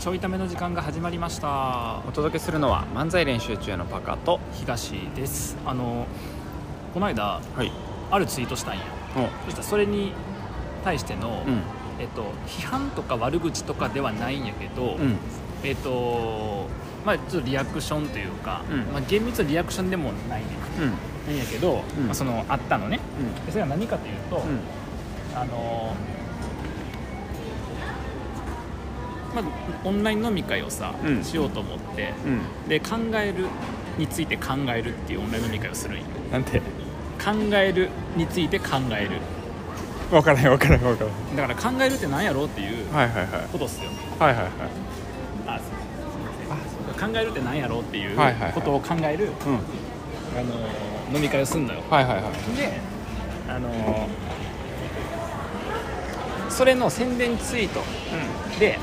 ちょいための時間が始まりました。お届けするのは漫才練習中のパカと東です。あのこの間はい。あるツイートしたんや。そしたらそれに対しての、うん。えっと、批判とか悪口とかではないんやけど、うん。えっとまあちょっとリアクションというか、うん。まあ、厳密なリアクションでもないねうん。なんやけど、うん。まあ、そのあったのね。うん。でそれは何かというと、うん。あのまあ、オンライン飲み会をさ、うん。しようと思ってうん。で考えるについて考えるっていうオンライン飲み会をするんよ。なんて考えるについて考える。分からへん分からへん分からへん。だから考えるって何やろうっていうはいはいはい。ことっすよ。はいはいはい。あすすいません。考えるって何やろうっていうはいはいはい。ことを考える、うん。あの飲み会をすんのよ。はいはいはいであのそれの宣伝ツイートで、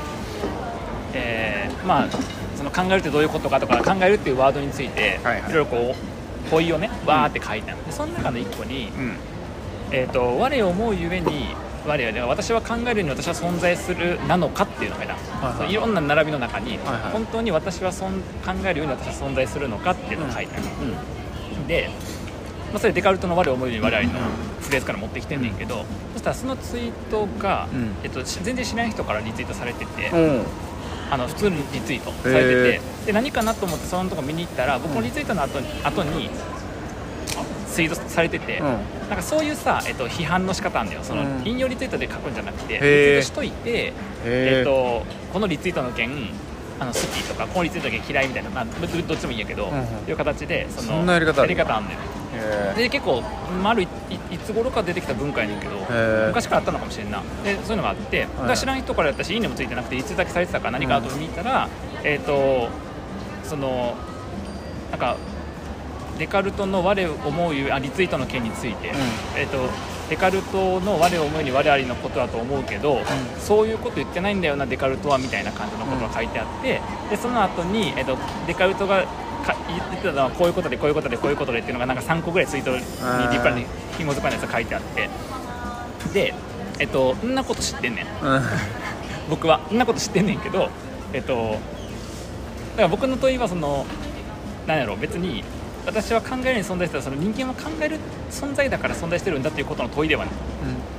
えーまあその考えるってどういうことかとか考えるっていうワードについて、はいはい。いろいろこう問いをねわーって書いたのでその中の一個にうん「えー、と我を思うゆえに我は私は考えるに私は存在するなのか」っていうのがいた、はいはい。いろんな並びの中に、はいはい。本当に私はそん考えるように私は存在するのかっていうのが書いてある、で、まあ、それデカルトの我を思うように我々のフレーズから持ってきてんねんけど、そしたらそのツイートが、うん。えっと、し全然知らない人からリツイートされてて、うんあの普通にリツイートされててで何かなと思ってそのとこ見に行ったら僕のリツイートの後に後にツイートされてて、うん。なんかそういうさ、えっと、批判の仕方あんだよ。その、うん。引用リツイートで書くんじゃなくてリツイートしといて、えへっと、このリツイートの件あの好きとかこのリツイートの件嫌いみたいな、まあ、どどっちもいいんやけど、うんうん。いう形でそのそんなやり方あるあんのよえ。で結構丸いいいつ頃か出てきた文化やねんけどー昔からあったのかもしれんな。でそういうのがあって、知らん人からやったし「いいね」もついてなくていつだけされてたか何か後で見たら、えっ、とそのなんかデカルトの我を思うゆえあリツイートの件について、えっ、とデカルトの我を思うに我ありのことだと思うけど、そういうこと言ってないんだよなデカルトはみたいな感じのことが書いてあって、でその後に、えっとデカルトがか言ってたのはこういうことでこういうことでこういうことでっていうのがなんか3個ぐらいツイートにー立派に紐づかないやつが書いてあってでえっとんなこと知ってんねん。うん。僕は。んなこと知ってんねんけどえっとだから僕の問いはそのなんやろ別に私は考えるに存在してたその人間は考える存在だから存在してるんだっていうことの問いではない。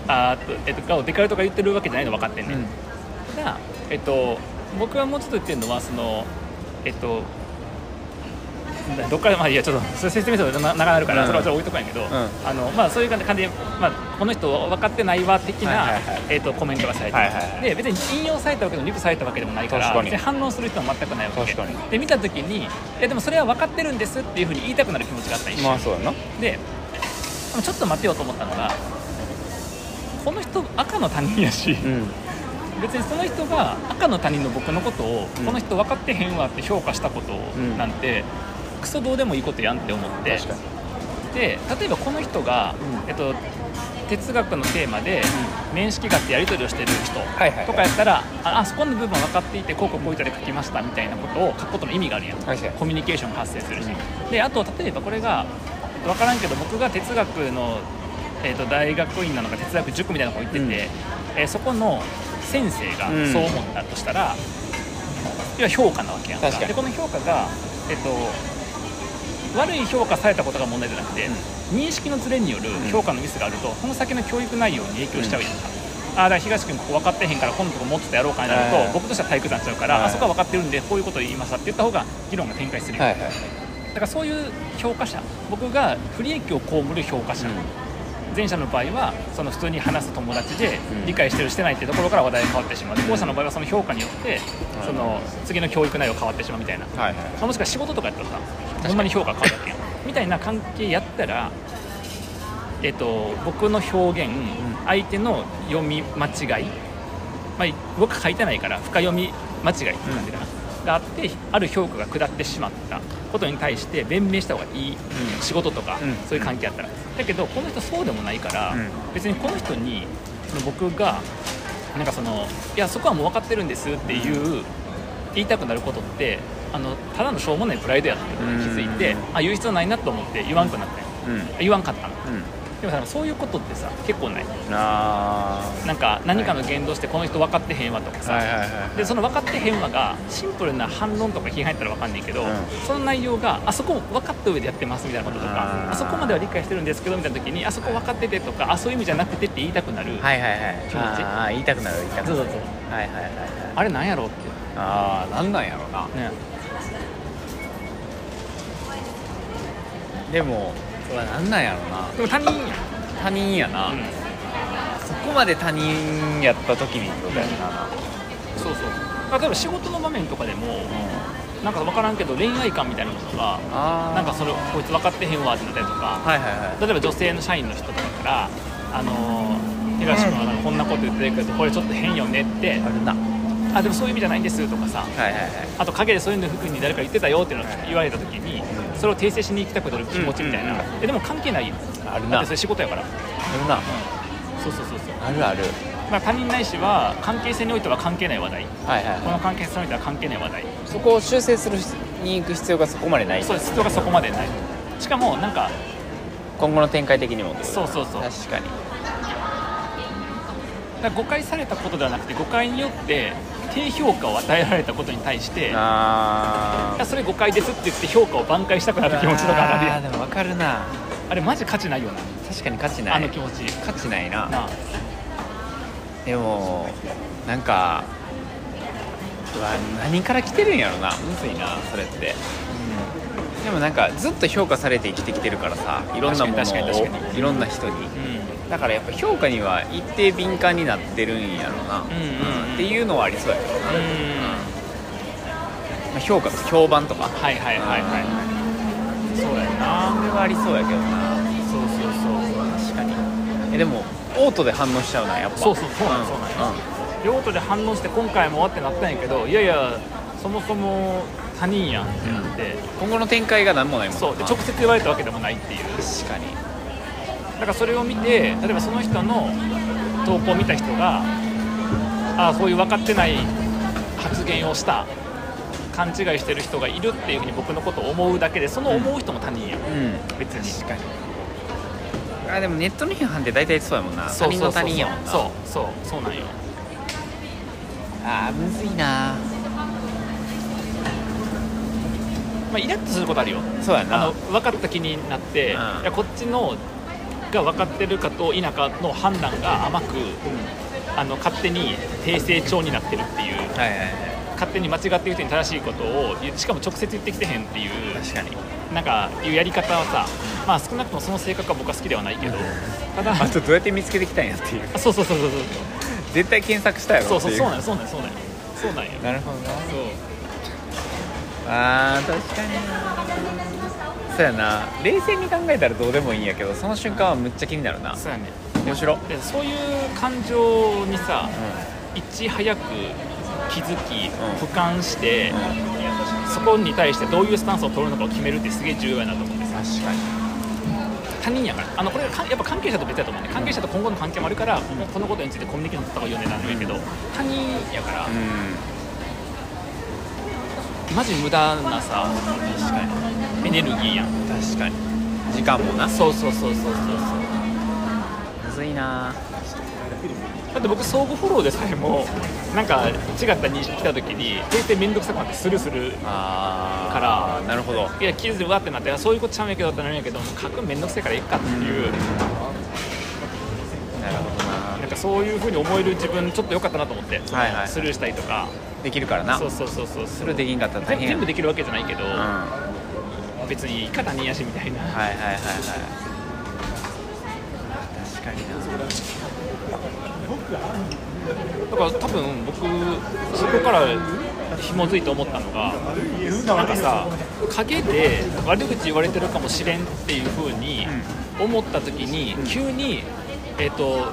あーっと、えっと、デカルトが言ってるわけじゃないの分かってんねん、ただ、えっと、僕はもうちょっと言ってるのはそのえっとどっからまあいいやちょっと説明するとな長なるから、うん。それはちょっと置いとくんやけど、ん。あのまあ、そういう感じで、まあ、この人分かってないわ的な、えっとコメントがされてで別に引用されたわけでもリプされたわけでもないから反応する人も全くないわけで。見た時にいやでもそれは分かってるんですっていうふうに言いたくなる気持ちがあったりして、まあそうやな。でちょっと待てよと思ったのがこの人赤の他人やし、うん。別にその人が赤の他人の僕のことを、うん。この人分かってへんわって評価したことん。なんて、クソどうでもいいことやんって思って。で例えばこの人が、うん。えっと、哲学のテーマで面識があってやり取りをしてる人はいはいはい。とかやったら、ああそこの部分分かっていてこうこうこういう人で書きましたみたいなことを書くことの意味があるやん。コミュニケーションが発生するし、であと例えばこれが分からんけど僕が哲学の、えー、と大学院なのか哲学塾みたいなとこ行ってて、うん。えーそこの先生がうん。そう思ったとしたら、要は評価なわけやんか。でこの評価が、えっと悪い評価されたことが問題じゃなくて、認識のズレによる評価のミスがあると、この先の教育内容に影響しちゃうやん。か、ああだから東君ここ分かってへんから今度とこもっとやろうかになると、はい。僕としては体育座しちゃうから、はい。あそこは分かってるんでこういうことを言いましたって言った方が議論が展開する。よ、はいはい。だからそういう評価者僕が不利益を被る評価者、前者の場合はその普通に話す友達でうん。理解してるしてないっていうところから話題が変わってしまう。で後者の場合はその評価によってその次の教育内容が変わってしまうみたいな、まはいはい。あもしくは仕事とかやったらさほんまに評価変わるわけやん。みたいな関係やったら、えっと、僕の表現、相手の読み間違い、まあ、僕書いてないから深読み間違いって感じかな、があってある評価が下ってしまった。ことに対して弁明した方がいい、仕事とか、うん。そういう関係あったら。だけどこの人そうでもないから、うん。別にこの人に僕がなんかそのいやそこはもう分かってるんですっていう言いたくなることってあのただのしょうもないプライドやってことに気づいて、うん。あ言う必要ないなと思って言わんくなったようん。言わんかったのうん。でもさそういうことってさ結構ない。あなんか何かの言動してこの人分かってへんわとかさ、はいはいはいでその分かってへんわがシンプルな反論とか批判やったら分かんないけど、うん。その内容があそこ分かった上でやってますみたいなこととかあそこまでは理解してるんですけどみたいな時にあそこ分かっててとかあそういう意味じゃなくてって言いたくなる、はいはいはい。気持ち。ああ言いたくなる言いたくなる。そうそうそう。はいはいはいはいあれなんやろうってああなんなんやろうな。ねでもそれはなんなんやろうな。でも他人や。他人やな、うん。そこまで他人やった時にってことやんな、そうそう。例えば仕事の場面とかでもなんか分からんけど恋愛観みたいなものがなんかそれこいつ分かってへんわってなったりとかはいはいはい。例えば女性の社員の人とかからあのー東君はなんかこんなこと言ってるけどこれちょっと変よねって。あるな。あでもそういう意味じゃないんですとかさ。はいはいはい。あと陰でそういうの服に誰か言ってたよっていうのを言われた時にそれを訂正しに行きたくなる気持ちみたいな、えでも関係ないよ。あるな。だってそれ仕事やから。あるな。そうそうそうそう。あるある。まあ他人ないしは関係性においては関係ない話題。はいはいこの関係性においては関係ない話題。そこを修正するに行く必要がそこまでない。そう必要がそこまでない。しかもなんか今後の展開的にもそうそうそう。確かにら誤解されたことではなくて誤解によって低評価を与えられたことに対していあやそれ誤解ですって言って評価を挽回したくなる気持ちとかあるやんでも分かるな。あれマジ価値ないよな。確かに価値ない。あの気持ち。価値ないな。なあ。でもなんかうわ何から来てるんやろな。むずいなそれって。でもなんかずっと評価されて生きてきてるからさいろんなものをいろんな人に。うんだからやっぱ評価には一定敏感になってるんやろな、うんうんうん。っていうのはありそうやけどな、うん。まあ評価と評判とか。はいはいはいはい。そうだよなそれはありそうやけどな。そうそうそう確かに。えでもオートで反応しちゃうなやっぱ。そうそうそうなんそうなん用途で反応して今回もってなったんやけどいやいやそもそも他人やんってなって、今後の展開が何もないもんな。そう。で直接言われたわけでもないっていう。確かにだからそれを見て例えばその人の投稿を見た人がああそういう分かってない発言をした勘違いしてる人がいるっていうふうに僕のことを思うだけでその思う人も他人やん、うん。別に。確かに。あでもネットの批判って大体そうやもんな。他人の他人やもんな。そうそう。そうなんよ。あーむずいな。まあイラッとすることあるよ。そうやな。あの分かった気になって、うん。いやこっちのが分かってるかと否かの判断が甘く、あの勝手に訂正帳になってるっていう。はいはいはい。勝手に間違ってる人に正しいことをしかも直接言ってきてへんっていう。確かに。なんかいうやり方はさまあ少なくともその性格は僕は好きではないけど。ただあとどうやって見つけてきたんやっていう。あそうそうそうそう。絶対検索したやろそう。そうそうそうなんよそうなんよそうなんよそうなんよなるほどなそう。あー確かに。なそうやな。冷静に考えたらどうでもいいんやけどその瞬間はむっちゃ気になるな。そうやね。面白。でそういう感情にさいち早く気づき、俯瞰して、そこに対してどういうスタンスを取るのかを決めるってすげえ重要やなと思うんですよ確かに。他人やから。あのこれかやっぱ関係者と別だと思うん。で関係者と今後の関係もあるから、もうこのことについてコミュニケーション取った方がいいよねなんだけど他人やから、うんマジ無駄なさ確かに。エネルギーやん。確かに。時間もな。そうそうそうそうそうそう。むずいな。だって僕相互フォローでさえもなんか違った認識来た時に訂正面倒くさくなってスルーするあーからなるほど。いや気づいてうわってなってあそういうことちゃうんやけどってなるんやけど書くん面倒くせえからいいかっていう、なるほどな。なんかそういう風に思える自分ちょっと良かったなと思って、はいはい。スルーしたりとかできるからな。そうそうそうそう。それできんかったら大変や。全全部できるわけじゃないけど、うん。は別にいいか他人やしみたいな、いはいはいはい。確かにな。だから多分僕そこから紐づいて思ったのがなんかさ陰で悪口言われてるかもしれんっていう風に思った時に急に、えー、と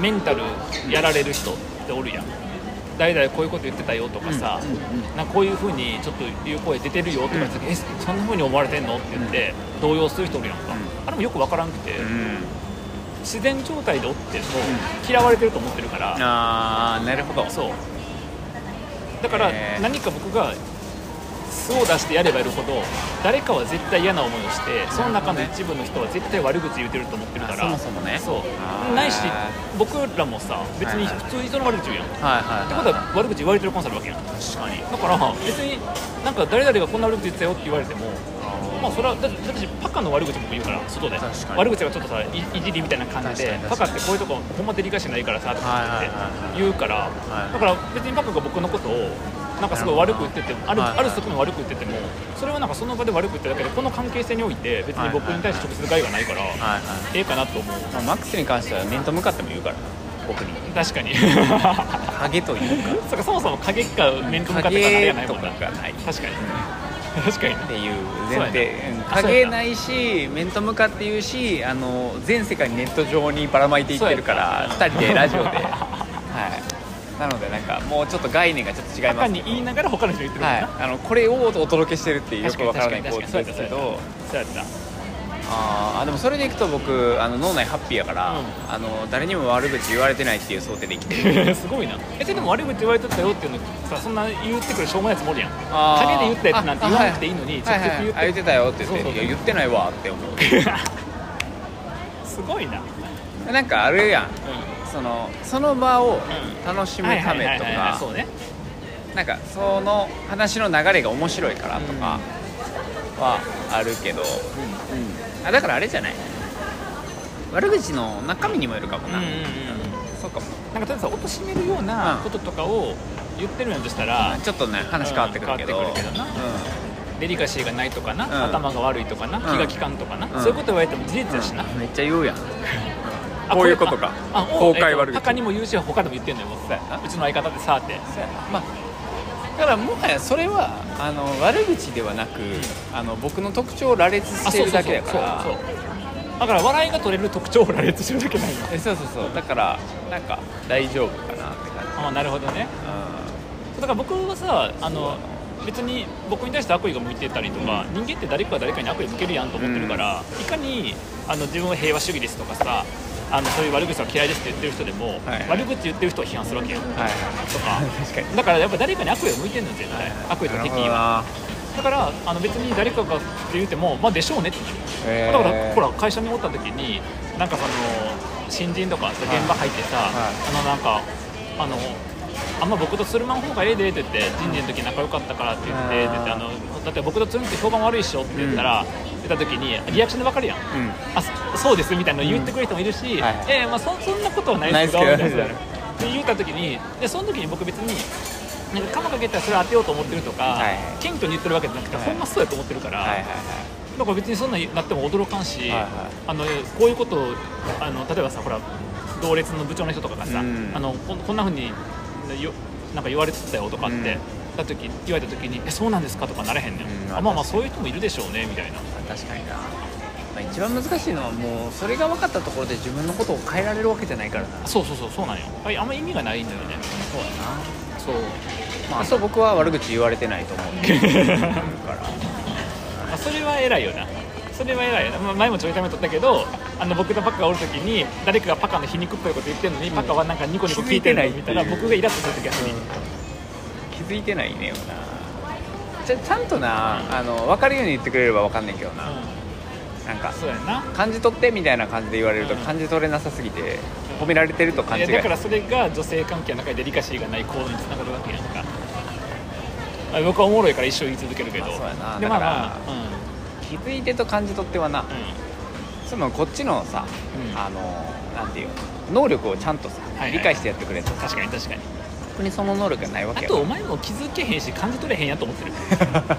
メンタルやられる人っておるやん誰々こういうこと言ってたよとかさ、なんかこういう風にちょっと言う声出てるよとか言ってた時えそんな風に思われてんのって言って動揺する人おるやん。か、あれもよく分からんくて、うん。自然状態でおっても嫌われてると思ってるから、ああなるほど。そう。だから何か僕が素を出してやればやるほど誰かは絶対嫌な思いをしてその中の一部の人は絶対悪口言うてると思ってるからあそもそもね。そう。ないし僕らもさ別に普通に人の悪口言うやん、はいはいってことは悪口言われてるコンサルわけやん。確かに。だから別になんか誰々がこんな悪口言ってたよって言われてもまあそれはだってパカの悪口も言うから外で。悪口がちょっとさいいじりみたいな感じでパカってこういうとこほんまデリカシーないからさとかってはい。言うからはい。だから別にパカが僕のことをなんかすごい悪く言っててもあるある側面悪く言っててもそれはなんかその場で悪く言ってるだけでこの関係性において別に僕に対して直接害がないからええかなと思う。まあ、マックスに関しては面と向かっても言うから僕に。確かに。影というか。そうかそもそも影か面と向かってかあれやないもんなかがない。確かに。確かに。っていう前提。影ないし面と向かって言うしあの全世界にネット上にばらまいていってるからそうや2人でラジオで。はいなのでなんかもうちょっと概念がちょっと違いますに言いながら他の人言ってるはな。い。あのこれをお届けしてるっていうよくわからない構確かに図ですけど。そうやった。あーでもそれでいくと僕あの脳内ハッピーやから、うん。あの誰にも悪口言われてないっていう想定で生きてる。すごいな。えそれでも悪口言われてたよっていうのさそんな言ってくるしょうもないやつもおるやん。陰で言ったやつなんて言わなくていいのに直接はいはい。言ってあ言ってたよって。言っていや言ってないわって思 すごいな、うなんかあるやん。うそのその場をん。楽しむためとかなんかその話の流れが面白いからとかはあるけど、うん。あだからあれじゃない。悪口の中身にもよるかもな、うんうんうんそうかも。なんか例えばさ貶めるようなこととかを言ってるんやとしたら、ちょっとね話変わってくるけど、うんけどな。デリカシーがないとかな、うん。頭が悪いとかな、ん。気が利かんとかな、ん。そういうこと言われても事実だしな、うん。めっちゃ言うやん。あ こういうことか。あ公開悪口。えっと他にも言うし他でも言ってんのよう。ちの相方って。さーってまあだからもはやそれはあの悪口ではなくあの僕の特徴を羅列してるだけだから。だから笑いが取れる特徴を羅列してるだけなんよえそうそうそう。だからなんか大丈夫かなって感じ。あなるほどね。うだから僕はさあの別に僕に対して悪意が向いてたりとか、人間って誰かが誰かに悪意向けるやんと思ってるから、いかにあの自分は平和主義ですとかさあのそういう悪口は嫌いですって言ってる人でも、はい悪口言ってる人を批判するわけよ。んはい。とか。だからやっぱ誰かに悪意が向いてるの絶対、悪意とか敵意は。だからあの別に誰かがって言ってもまあでしょうねって。なるへー。だからほら会社におった時になんかその新人とかさ現場入ってさ、はい。あのなんかあのあんま僕とつるまん方がええでって言って人事の時仲良かったからって言ってってあのだって僕とつるんって評判悪いっしょって言ったら、言った時にリアクションで分かるやん、うん。あそそうですみたいなの言ってくれる人もいるし、ええまあそそんなことはないですけど。って言った時にでその時に僕別になんか鎌かけたらそれ当てようと思ってるとか、謙虚に言ってるわけじゃなくて、はいほんまそうやと思ってるから、だから別にそんなになっても驚かんし、あのこういうことをあの例えばさほら同列の部長の人とかがさ、うん。あのここんなふうによなんか言われてたよとかって、うん。言った時言われた時に「えそうなんですか?」とかなれへんねん、うんあまあまあそういう人もいるでしょうねみたいな。確かにな、まあ、一番難しいのはもうそれが分かったところで自分のことを変えられるわけじゃないからな。そうそうそうそうなんよ。はいあんま意味がないんだよね。そうだな。そう。まあそう僕は悪口言われてないと思う。から。あそれは偉いよな。それは偉いよな、まあ、前もちょいためとったけどあの僕とパカがおる時に誰かがパカの皮肉っぽいこと言ってるのに、パカはなんかニコニコ聞いてないっていう。僕がイラッとする時はする、気づいてないねよな。ちゃちゃんとな、あの分かるように言ってくれれば分かんないけどな、なんかそうやな。感じ取ってみたいな感じで言われるとうん。感じ取れなさすぎて褒められてると勘違い。いやだからそれが女性関係の中でデリカシーがない行動につながるわけやんか。あ僕はおもろいから一生言い続けるけど。まあそうやな。でまあだからまあ気づいてと感じ取ってはな、うんそのこっちのさ、うん。あのなんていうの能力をちゃんとさ、はいはい。理解してやってくれと。確かに確かに。本当にその能力がないわあけよ。とお前も気づけへんし感じ取れへんやと思ってる。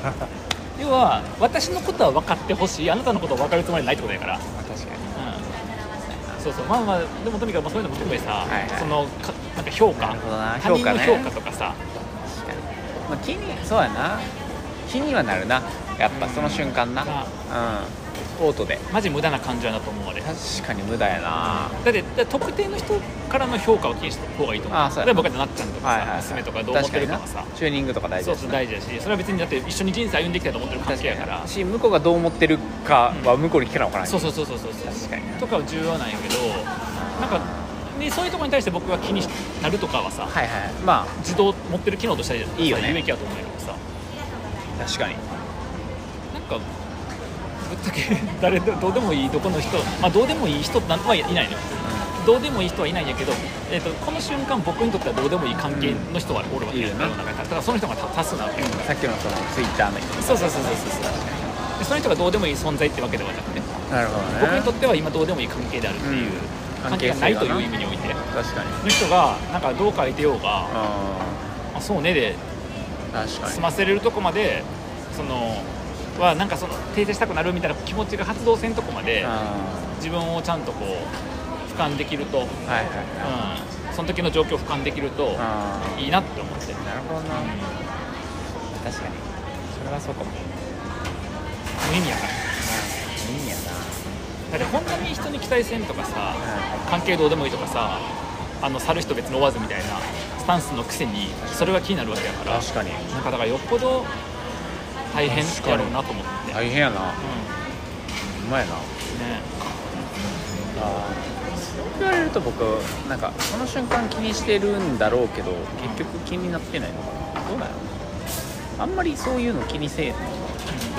要は私のことは分かってほしい。あなたのことを分かるつもりないってことやから。まあ確かに。うん。そうそう。まあまあでもとにかくまあそういうのも含めさ、はいはい。そのかなんか評価。他人の評価ね。評価とかさ。確かに、まあ、気にそうやな。気にはなるな。やっぱその瞬間な。まあ。うんオートで。マジ無駄な感情やなと思うあれだ確かに無駄やな。だって特定の人からの評価を気にした方がいいと思う。あそうや例えば僕だってなっちゃんとかさ、はいはいはい。娘とかどう思ってるかはさ。チューニングとか大事そうですそう大事だし。それは別にだって一緒に人生歩んできたと思ってる関係やから。し向こうがどう思ってるかは向こうに聞かなわからないそうそうそうそうそう確かになとかは重要なんやけどなんかでそういうところに対して僕が気になるとかはさはいはいま自動持ってる機能としていいよね有益やと思うけどさ確かになんかぶっちゃけ 誰でどうでもいいどこの人まあどうでもいい人なんはいないの。よどうでもいい人はいないんやけど、えー、とこの瞬間僕にとってはどうでもいい関係の人はおるわけや、いるね世の中にだからその人が多数なわけよ、さっきのそのツイッターの人。そうそうそうそうそうでその人がどうでもいい存在ってわけではなくてなるほどね。僕にとっては今どうでもいい関係であるっていう、うん。関係がないという意味において確かに。の人がなんかどう書いてようがああそうねでー確かに。済ませれるとこまでそのはなんかその訂正したくなるみたいな気持ちが発動せんとこまであ自分をちゃんとこう俯瞰できると、はいはいはい。その時の状況を俯瞰できるといいなって思って、なるほどな。確かに。それはそうかも。無意味やからいいん。やだってほんまに人に期待せんとかさな関係どうでもいいとかさあの去る人別に追わずみたいなスタンスのくせにそれが気になるわけやから。確かに。なんかだからよっぽど大変やろうなと思って、大変やな。うまいな。うんね。あーそう言われると僕なんかその瞬間気にしてるんだろうけど結局気になってないのかな。どうなのあんまりそういうの気にせえへんの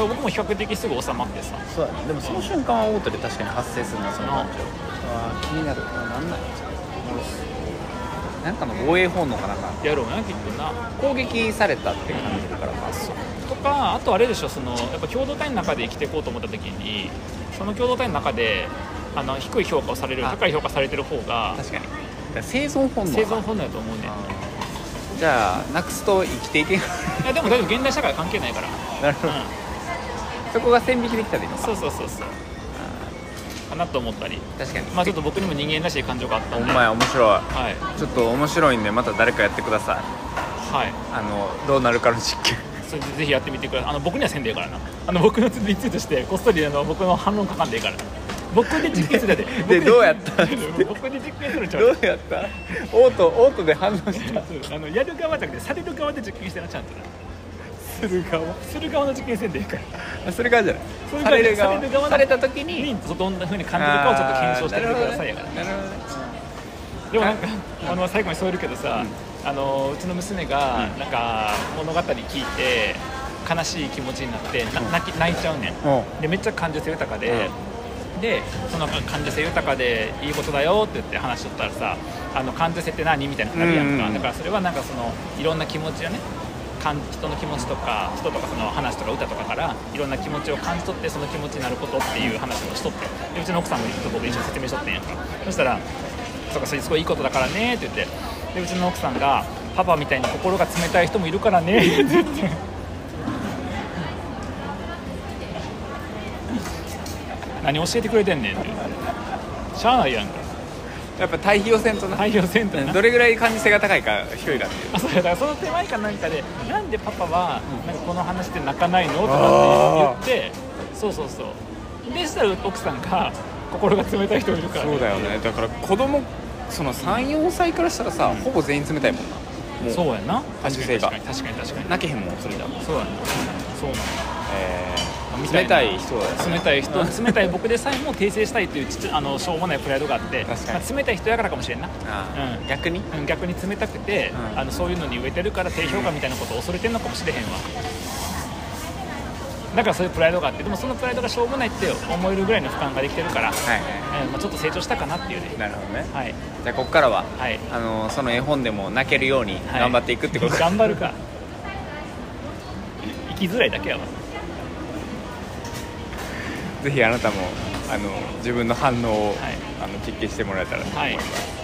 うん。僕も比較的すぐ収まってさ。そうやね。でもその瞬間はオートで確かに発生するなその感情あー気になる。なんなんやおもろなんかの防衛本能かなんか。やろうなきっとな。攻撃されたって感じるから。かとかあとあれでしょそのやっぱ共同体の中で生きていこうと思った時にその共同体の中であの低い評価をされるあ。高い評価されてる方が確かに。生存本能か生存本能やと思うねじゃあなくすと生きていけない。いやでも大丈夫現代社会は関係ないから、なるほど、うそこが線引きできたらいいのん、か。そうそうそうそう。かなと思ったり。確かに。まあちょっと僕にも人間らしい感情があったんで。ほんまや面白い。はい。ちょっと面白いんでまた誰かやってください。はい。あのどうなるかの実験それでぜひやってみてください。あの僕にはせんでええからな。あの僕のツイートしてこっそりあの僕の反論書かんでええから。僕で実験するで僕でどうやった？僕で実験するんちゃどううやった？オートオートで反応した？あのやる側じゃなくてされる側で実験してなちゃんとなする側？する側の実験せんでええから。あそれ側じゃない。そういうされる側？される側のされた時ににどんなふうに感じるかをちょっと検証してみてくださいやから。なるほどね。でもなんかあの最後に添えるけどさ、あのうちの娘がうん。なんか物語聞いて悲しい気持ちになってな泣き泣いちゃうねん。うん。でめっちゃ感受性豊かで、でその感受性豊かでいいことだよって言って話しとったらさあの感受性って何みたいななるやんか、だからそれはなんかそのいろんな気持ちをね感人の気持ちとか人とかその話とか歌とかからいろんな気持ちを感じ取ってその気持ちになることっていう話をしとってでうちの奥さんもずっと僕一緒に説明しとってんやんか。そしたら「そうかそれすごいいいことだからね」って言ってでうちの奥さんが「パパみたいに心が冷たい人もいるからね」って言って。何教えてくれてんねんってしゃあないやんか。やっぱ対比をせんとな。太陽センターなどれぐらい感受性が高いか低いかっていう。あそうやだからその手前かなんかでなんでパパはなんかこの話で泣かないのとかって言ってそうそうそう。でしたら奥さんが心が冷たい人いるから、そうだよね。だから子供その34歳からしたらさ、うん。ほぼ全員冷たいもんな。もう。そうやな。感受性が確かに確かに確かに。泣けへんもんそれじゃそうやな。そうなのえみー、冷たい人冷たい人冷たい僕でさえも訂正したいっていうちあのしょうもないプライドがあって確かに。まあ冷たい人やからかもしれんな。うん。逆に？うん逆に冷たくて、うん。あのそういうのに植えてるから低評価みたいなことを恐れてんのかもしれへんわだからそういうプライドがあってでもそのプライドがしょうもないって思えるぐらいの俯瞰ができてるから、はい。はえーまあ、ちょっと成長したかなっていうね。いなるほどね。はい。じゃあここからははい。あのその絵本でも泣けるようにはい。頑張っていくってこと、頑張るか。生きづらいだけやわ。ぜひあなたもあの自分の反応を、はい。あの実験してもらえたらと思います、はい